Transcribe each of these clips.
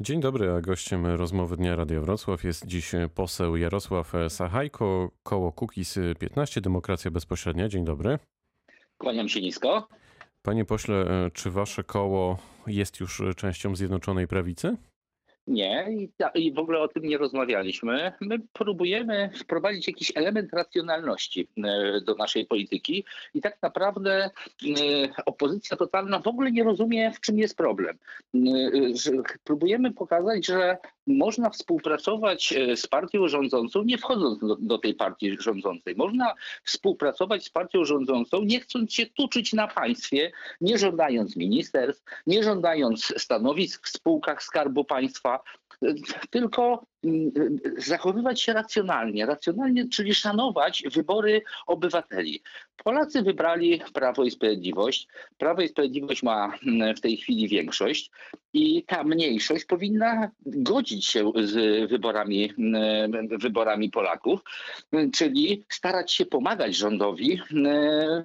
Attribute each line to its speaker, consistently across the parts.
Speaker 1: Dzień dobry, a gościem rozmowy Dnia Radio Wrocław jest dziś poseł Jarosław Sachajko, koło Kukiz 15, Demokracja Bezpośrednia. Dzień dobry.
Speaker 2: Kłaniam się nisko.
Speaker 1: Panie pośle, czy wasze koło jest już częścią Zjednoczonej Prawicy?
Speaker 2: Nie, i, ta, i w ogóle o tym nie rozmawialiśmy. My próbujemy wprowadzić jakiś element racjonalności e, do naszej polityki i tak naprawdę e, opozycja totalna w ogóle nie rozumie, w czym jest problem. E, próbujemy pokazać, że można współpracować z partią rządzącą, nie wchodząc do, do tej partii rządzącej. Można współpracować z partią rządzącą, nie chcąc się tuczyć na państwie, nie żądając ministerstw, nie żądając stanowisk w spółkach Skarbu Państwa, tylko zachowywać się racjonalnie. Racjonalnie, czyli szanować wybory obywateli. Polacy wybrali Prawo i Sprawiedliwość. Prawo i Sprawiedliwość ma mm, w tej chwili większość i ta mniejszość powinna godzić się z wyborami, mm, wyborami Polaków, czyli starać się pomagać rządowi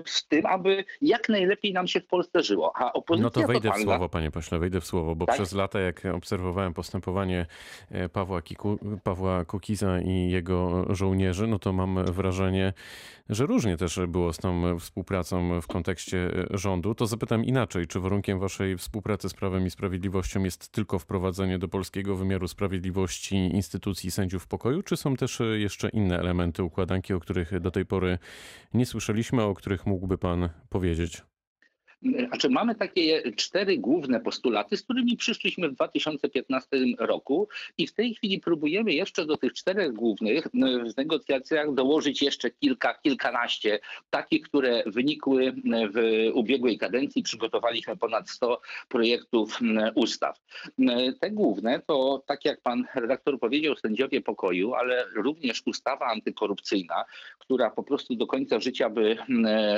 Speaker 2: w tym, aby jak najlepiej nam się w Polsce żyło.
Speaker 1: A opozycja no to wejdę w słowo, panie pośle, wejdę w słowo, bo tak? przez lata, jak obserwowałem postępowanie e, Pawła, Kiku, Pawła Kukiza i jego żołnierzy, no to mam wrażenie, że różnie też było z tą współpracą w kontekście rządu. To zapytam inaczej, czy warunkiem waszej współpracy z Prawem i Sprawiedliwością jest tylko wprowadzenie do polskiego wymiaru sprawiedliwości instytucji sędziów pokoju, czy są też jeszcze inne elementy układanki, o których do tej pory nie słyszeliśmy, o których mógłby pan powiedzieć?
Speaker 2: Znaczy mamy takie cztery główne postulaty, z którymi przyszliśmy w 2015 roku i w tej chwili próbujemy jeszcze do tych czterech głównych w negocjacjach dołożyć jeszcze kilka, kilkanaście, takich, które wynikły w ubiegłej kadencji. Przygotowaliśmy ponad 100 projektów ustaw. Te główne to, tak jak pan redaktor powiedział, sędziowie pokoju, ale również ustawa antykorupcyjna, która po prostu do końca życia by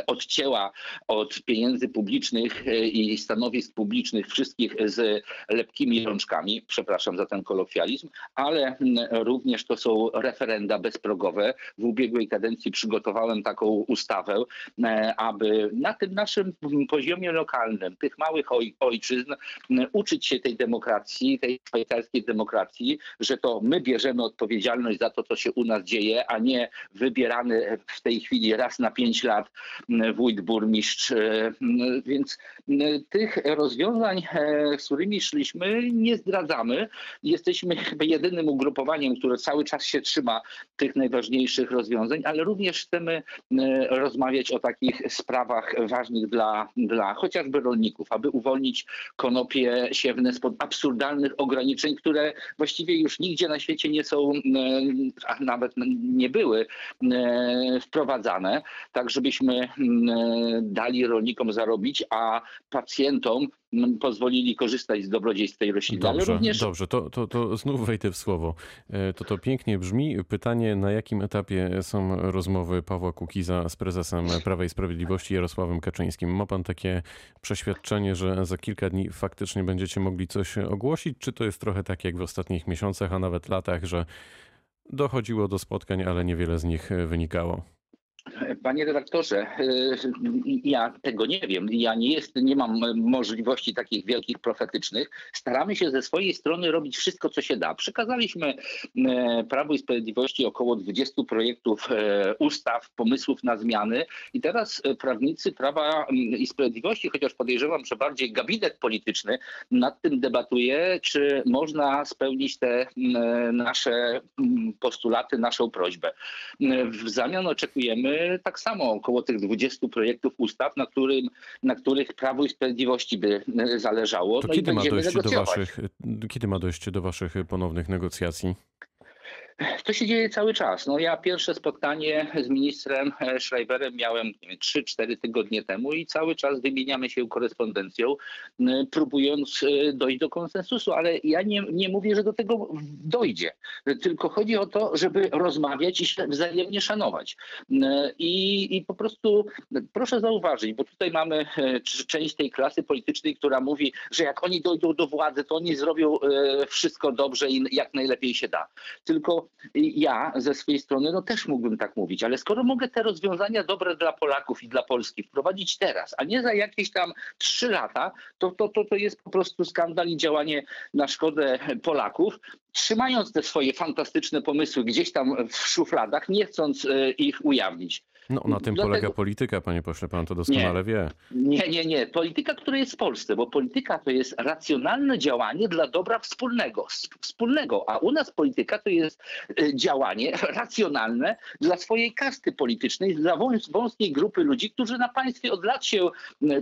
Speaker 2: odcięła od pieniędzy publicznych publicznych e, i stanowisk publicznych wszystkich z lepkimi rączkami, przepraszam za ten kolokwializm, ale również to są referenda bezprogowe. W ubiegłej kadencji przygotowałem taką ustawę, e, aby na tym naszym poziomie lokalnym, tych małych oj, ojczyzn, uczyć się tej demokracji, tej szwajcarskiej demokracji, że to my bierzemy odpowiedzialność za to, co się u nas dzieje, a nie wybierany w tej chwili raz na pięć lat wójt, burmistrz, e, więc tych rozwiązań, e, z którymi szliśmy, nie zdradzamy. Jesteśmy chyba jedynym ugrupowaniem, które cały czas się trzyma tych najważniejszych rozwiązań, ale również chcemy rozmawiać o takich sprawach ważnych dla, dla chociażby rolników, aby uwolnić konopie siewne spod absurdalnych ograniczeń, które właściwie już nigdzie na świecie nie są, a nawet nie były wprowadzane, tak żebyśmy dali rolnikom zarobić a pacjentom pozwolili korzystać z dobrodziejstw tej rośliny.
Speaker 1: Dobrze, również... dobrze to, to, to znów wejdę w słowo. E, to to pięknie brzmi. Pytanie, na jakim etapie są rozmowy Pawła Kukiza z prezesem Prawa i Sprawiedliwości Jarosławem Kaczyńskim? Ma pan takie przeświadczenie, że za kilka dni faktycznie będziecie mogli coś ogłosić? Czy to jest trochę tak jak w ostatnich miesiącach, a nawet latach, że dochodziło do spotkań, ale niewiele z nich wynikało?
Speaker 2: Panie redaktorze, y, ja tego nie wiem. Ja nie, jest, nie mam możliwości takich wielkich profetycznych. Staramy się ze swojej strony robić wszystko, co się da. Przekazaliśmy e, Prawu i Sprawiedliwości około 20 projektów ustaw, pomysłów na zmiany i teraz prawnicy Prawa i Sprawiedliwości, chociaż podejrzewam, że bardziej gabinet polityczny nad tym debatuje, czy można spełnić te nasze postulaty, naszą prośbę. W zamian oczekujemy tak samo około tych 20 projektów ustaw, na, którym, na których Prawo i Sprawiedliwości by e, zależało.
Speaker 1: To no kiedy, ma dojść do waszych, kiedy ma dojść do waszych ponownych negocjacji?
Speaker 2: To się dzieje cały czas. No ja pierwsze spotkanie z ministrem e, Schreiberem miałem 3-4 tygodnie temu i cały czas wymieniamy się korespondencją, próbując e, dojść do konsensusu, ale ja nie, nie mówię, że do tego dojdzie. Tylko chodzi o to, żeby rozmawiać i się wzajemnie szanować. I, i po prostu proszę zauważyć, bo tutaj mamy e, część tej klasy politycznej, która mówi, że jak oni dojdą do władzy, to oni zrobią wszystko dobrze i jak najlepiej się da. Tylko ja ze swojej strony no też mógłbym tak mówić, ale skoro mogę te rozwiązania dobre dla Polaków i dla Polski wprowadzić teraz, a nie za jakieś tam trzy lata, to, to, to, to jest po prostu skandal i działanie na szkodę Polaków, trzymając te swoje fantastyczne pomysły gdzieś tam w szufladach, nie chcąc e, ich ujawnić.
Speaker 1: No na tym Dlatego... polega polityka, panie pośle, pan to doskonale
Speaker 2: nie,
Speaker 1: wie.
Speaker 2: Nie, nie, nie. Polityka, która jest w Polsce, bo polityka to jest racjonalne działanie dla dobra wspólnego, wspólnego, a u nas polityka to jest e, działanie racjonalne dla swojej kasty politycznej, dla wąskiej grupy ludzi, którzy na państwie od lat się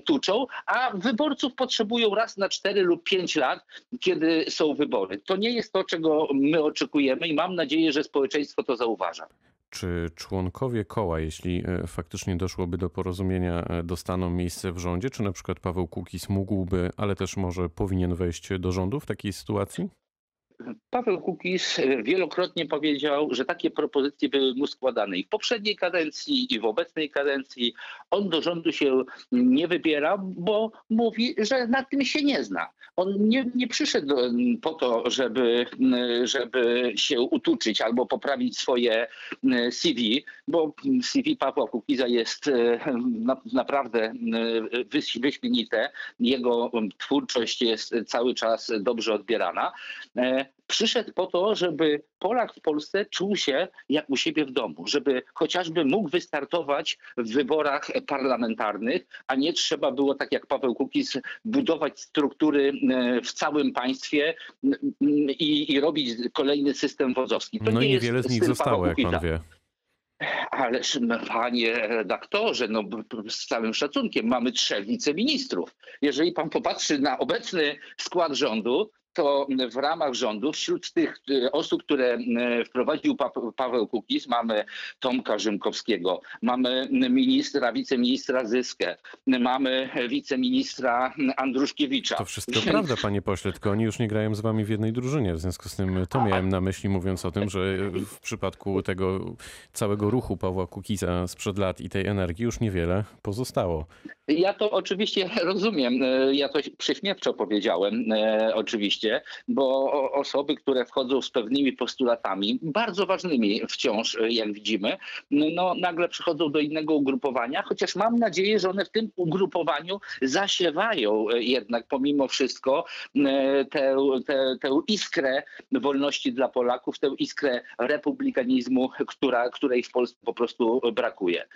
Speaker 2: tuczą, a wyborców potrzebują raz na cztery lub pięć lat, kiedy są wybory. To nie jest to, czego my oczekujemy i mam nadzieję, że społeczeństwo to zauważa.
Speaker 1: Czy członkowie koła, jeśli e, faktycznie doszłoby do porozumienia, e, dostaną miejsce w rządzie? Czy na przykład Paweł Kukis mógłby, ale też może powinien wejść do rządu w takiej sytuacji?
Speaker 2: Paweł Kukiz wielokrotnie powiedział, że takie propozycje były mu składane i w poprzedniej kadencji, i w obecnej kadencji. On do rządu się nie wybiera, bo mówi, że na tym się nie zna. On nie, nie przyszedł po to, żeby, żeby się utuczyć albo poprawić swoje CV, bo CV Pawła Kukiza jest e, naprawdę wyśmienite. Jego twórczość jest cały czas dobrze odbierana. Przyszedł po to, żeby Polak w Polsce czuł się jak u siebie w domu, żeby chociażby mógł wystartować w wyborach parlamentarnych, a nie trzeba było, tak jak Paweł Kukiz, budować struktury e, w całym państwie mm, i, i robić kolejny system wodzowski.
Speaker 1: To no nie i niewiele z nich zostało, jak pan wie.
Speaker 2: Ależ panie redaktorze, no z całym szacunkiem, mamy trzech wiceministrów. Jeżeli pan popatrzy na obecny skład rządu, to w ramach rządu wśród tych e, osób, które e, wprowadził pa Paweł Kukiz, mamy Tomka Rzymkowskiego, mamy ministra, wiceministra Zyskę, mamy wiceministra Andruszkiewicza.
Speaker 1: To wszystko prawda, panie pośle, tylko oni już nie grają z wami w jednej drużynie. W związku z tym to miałem na myśli, mówiąc o tym, że w przypadku tego całego ruchu Pawła Kukiza sprzed lat i tej energii już niewiele pozostało.
Speaker 2: Ja to oczywiście rozumiem. E, ja to prześmiewczo powiedziałem, oczywiście bo osoby, które wchodzą z pewnymi postulatami, bardzo ważnymi wciąż, e, jak widzimy, no nagle przychodzą do innego ugrupowania, chociaż mam nadzieję, że one w tym ugrupowaniu zasiewają e, jednak pomimo wszystko e, tę, tę, tę iskrę wolności dla Polaków, tę iskrę republikanizmu, która, której w Polsce po prostu brakuje.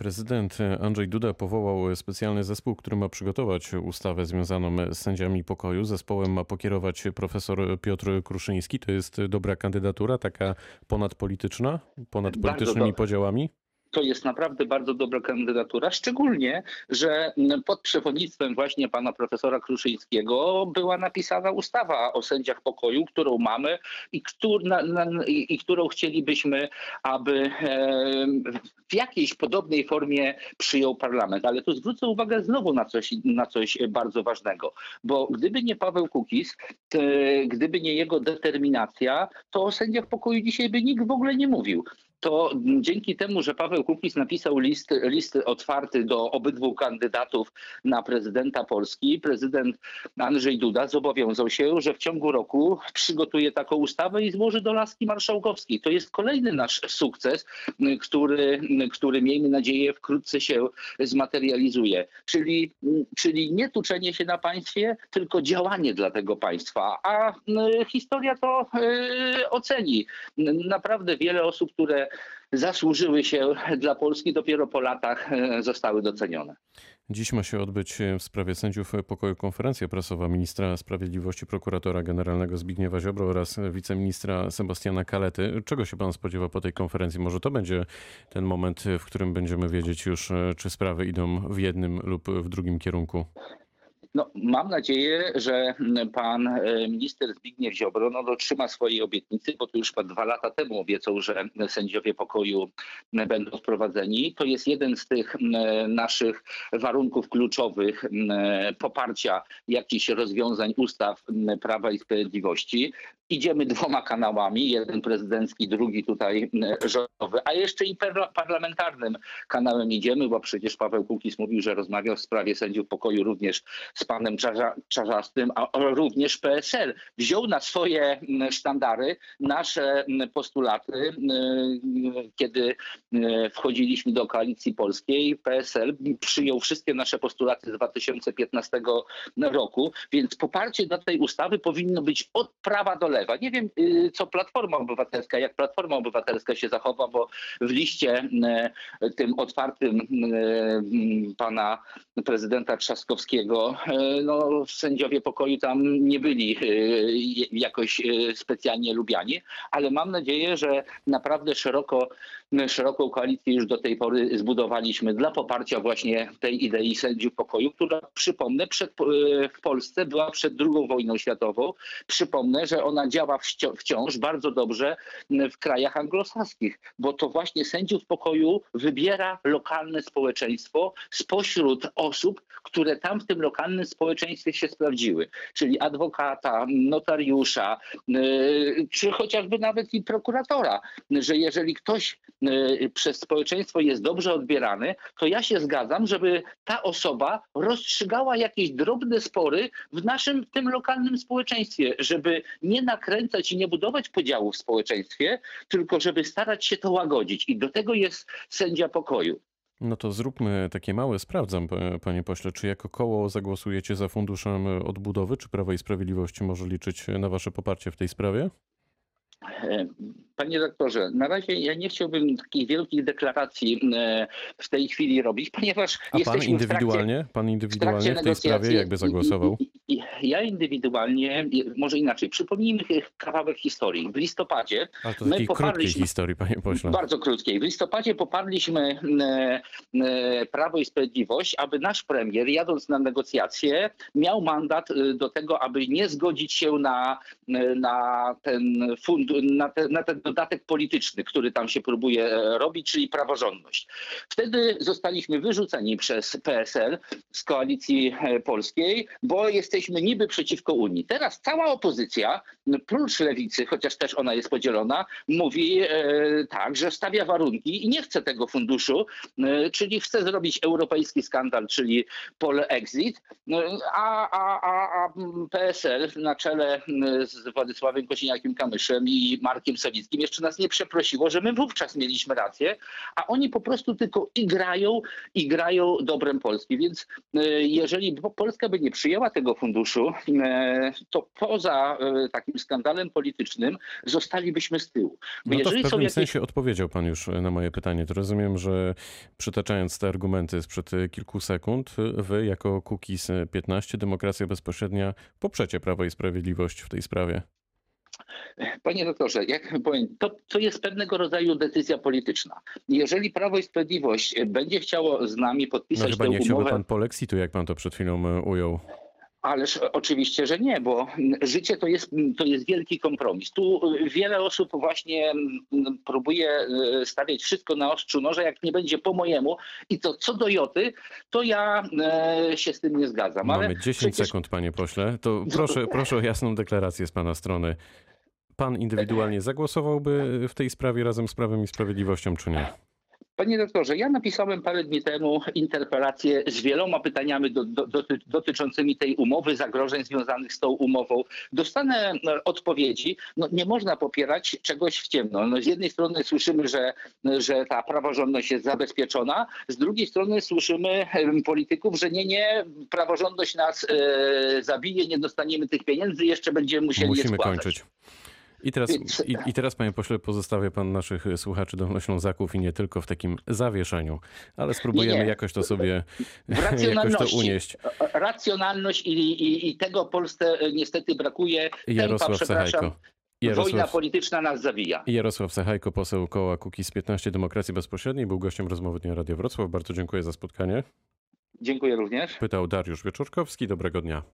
Speaker 1: Prezydent Andrzej Duda powołał specjalny zespół, który ma przygotować ustawę związaną z sędziami pokoju. Zespołem ma pokierować profesor Piotr Kruszyński. To jest dobra kandydatura, taka ponadpolityczna, ponad politycznymi podziałami?
Speaker 2: To jest naprawdę bardzo dobra kandydatura, szczególnie, że pod przewodnictwem właśnie pana profesora Kruszyńskiego była napisana ustawa o sędziach pokoju, którą mamy i, któr, na, na, i, i którą chcielibyśmy, aby e, w jakiejś podobnej formie przyjął parlament. Ale tu zwrócę uwagę znowu na coś, na coś bardzo ważnego, bo gdyby nie Paweł Kukiz, gdyby nie jego determinacja, to o sędziach pokoju dzisiaj by nikt w ogóle nie mówił to dzięki temu, że Paweł Kukiz napisał list, list otwarty do obydwu kandydatów na prezydenta Polski, prezydent Andrzej Duda zobowiązał się, że w ciągu roku przygotuje taką ustawę i złoży do laski marszałkowskiej. To jest kolejny nasz sukces, który, który miejmy nadzieję wkrótce się zmaterializuje. Czyli, czyli nie tuczenie się na państwie, tylko działanie dla tego państwa. A historia to yy, oceni. Naprawdę wiele osób, które zasłużyły się dla Polski, dopiero po latach e, zostały docenione.
Speaker 1: Dziś ma się odbyć w sprawie sędziów pokoju konferencja prasowa ministra sprawiedliwości, prokuratora generalnego Zbigniewa Ziobro oraz wiceministra Sebastiana Kalety. Czego się pan spodziewa po tej konferencji? Może to będzie ten moment, w którym będziemy wiedzieć już, e, czy sprawy idą w jednym lub w drugim kierunku?
Speaker 2: No, mam nadzieję, że pan e, minister Zbigniew Ziobro no, dotrzyma swojej obietnicy, bo to już dwa lata temu obiecał, że sędziowie pokoju będą wprowadzeni. To jest jeden z tych naszych warunków kluczowych poparcia jakichś rozwiązań ustaw Prawa i Sprawiedliwości idziemy dwoma kanałami, jeden prezydencki, drugi tutaj rządowy, a jeszcze i parlamentarnym kanałem idziemy, bo przecież Paweł Kukiz mówił, że rozmawiał w sprawie sędziów pokoju również z panem Czarzastym, a również PSL. Wziął na swoje sztandary nasze postulaty, kiedy wchodziliśmy do koalicji polskiej. PSL przyjął wszystkie nasze postulaty z 2015 roku, więc poparcie dla tej ustawy powinno być od prawa do lewa. Nie wiem, y, co Platforma Obywatelska, jak Platforma Obywatelska się zachowa, bo w liście tym otwartym pana prezydenta Trzaskowskiego, no, sędziowie pokoju tam nie byli jakoś specjalnie lubiani, ale mam nadzieję, że naprawdę szeroko, szeroką koalicję już do tej pory zbudowaliśmy dla poparcia właśnie tej idei sędziów pokoju, która przypomnę przed, w Polsce była przed II wojną światową. Przypomnę, że ona działa wciąż bardzo dobrze w krajach anglosaskich, bo to właśnie sędziów pokoju wybiera lokalne społeczeństwo spośród osób, które tam w tym lokalnym społeczeństwie się sprawdziły, czyli adwokata, notariusza, y, czy chociażby nawet i prokuratora, że jeżeli ktoś y, przez społeczeństwo jest dobrze odbierany, to ja się zgadzam, żeby ta osoba rozstrzygała jakieś drobne spory w naszym tym lokalnym społeczeństwie, żeby nie nakręcać i nie budować podziałów w społeczeństwie, tylko żeby starać się to łagodzić. I do tego jest sędzia pokoju.
Speaker 1: No to zróbmy takie małe, sprawdzam, panie pośle, czy jako koło zagłosujecie za funduszem odbudowy, czy Prawa i Sprawiedliwości może liczyć na wasze poparcie w tej sprawie?
Speaker 2: E, panie doktorze, na razie ja nie chciałbym takich wielkich deklaracji e, w tej chwili robić, ponieważ
Speaker 1: A pan indywidualnie,
Speaker 2: trakcie,
Speaker 1: pan indywidualnie w, w tej sprawie jakby zagłosował?
Speaker 2: Ja indywidualnie, może inaczej, przypomnijmy kawałek historii. W listopadzie
Speaker 1: Ale to takiej krótkiej historii, panie pośle.
Speaker 2: Bardzo krótkiej. W listopadzie poparliśmy e, Prawo i Sprawiedliwość, aby nasz premier, jadąc na negocjacje, miał mandat do tego, aby nie zgodzić się na, na ten fund na, te, na ten dodatek polityczny, który tam się próbuje e, robić, czyli praworządność. Wtedy zostaliśmy wyrzuceni przez PSL z koalicji e, polskiej, bo jesteśmy niby przeciwko Unii. Teraz cała opozycja, prócz lewicy, chociaż też ona jest podzielona, mówi e, tak, że stawia warunki i nie chce tego funduszu, czyli chce zrobić europejski skandal, czyli pole exit, a, a, a, a PSL na czele z Władysławem Kosiniakiem-Kamyszem i Markiem Sawickim jeszcze nas nie przeprosiło, że my wówczas mieliśmy rację, a oni po prostu tylko igrają, igrają dobrem Polski. Więc e, jeżeli Polska by nie przyjęła tego funduszu, e, to poza e, takim skandalem politycznym zostalibyśmy z tyłu.
Speaker 1: Bo no to w pewnym jakieś... sensie odpowiedział pan już na moje pytanie. To rozumiem, że przytaczając te argumenty sprzed kilku sekund, wy jako Kukiz 15, Demokracja Bezpośrednia, poprzecie Prawo i Sprawiedliwość w tej sprawie.
Speaker 2: Panie doktorze, jak powiem, to, to jest pewnego rodzaju decyzja polityczna. Jeżeli Prawo i Sprawiedliwość będzie chciało z nami podpisać no,
Speaker 1: chyba tę nie umowę... pan polexitu, jak pan to przed chwilą e, ujął.
Speaker 2: Ależ oczywiście, że nie, bo życie to jest, to jest wielki kompromis. Tu wiele osób właśnie próbuje e, stawiać wszystko na ostrzu noża, jak nie będzie po mojemu. I to co do Joty, to ja e, się z tym nie zgadzam.
Speaker 1: Mamy Ale 10 przecież... sekund, panie pośle. To proszę, proszę o jasną deklarację z pana strony. Pan indywidualnie zagłosowałby w tej sprawie razem z Prawem i Sprawiedliwością, czy nie?
Speaker 2: Panie doktorze, ja napisałem parę dni temu interpelację z wieloma pytaniami do, do, do, dotyczącymi tej umowy, zagrożeń związanych z tą umową. Dostanę no, odpowiedzi. No, nie można popierać czegoś w ciemno. No, z jednej strony słyszymy, że, że ta praworządność jest zabezpieczona, z drugiej strony słyszymy polityków, że nie, nie, praworządność nas e, zabije, nie dostaniemy tych pieniędzy, jeszcze będziemy musieli
Speaker 1: Musimy
Speaker 2: je
Speaker 1: kończyć. I teraz, i, I, teraz, panie pośle, pozostawia pan naszych słuchaczy dolnoślązaków i nie tylko w takim zawieszeniu, ale spróbujemy nie, nie. jakoś to sobie jakoś to unieść.
Speaker 2: Racjonalność i, i, tego Polsce niestety brakuje.
Speaker 1: Jarosław Tempa, Sachajko.
Speaker 2: Jarosław, Wojna polityczna nas zawija.
Speaker 1: Jarosław Sachajko, poseł koła Kukiz 15 Demokracji Bezpośredniej, był gościem rozmowy Dnia Radio Wrocław. Bardzo dziękuję za spotkanie.
Speaker 2: Dziękuję również.
Speaker 1: Pytał Dariusz Wieczorkowski. Dobrego dnia.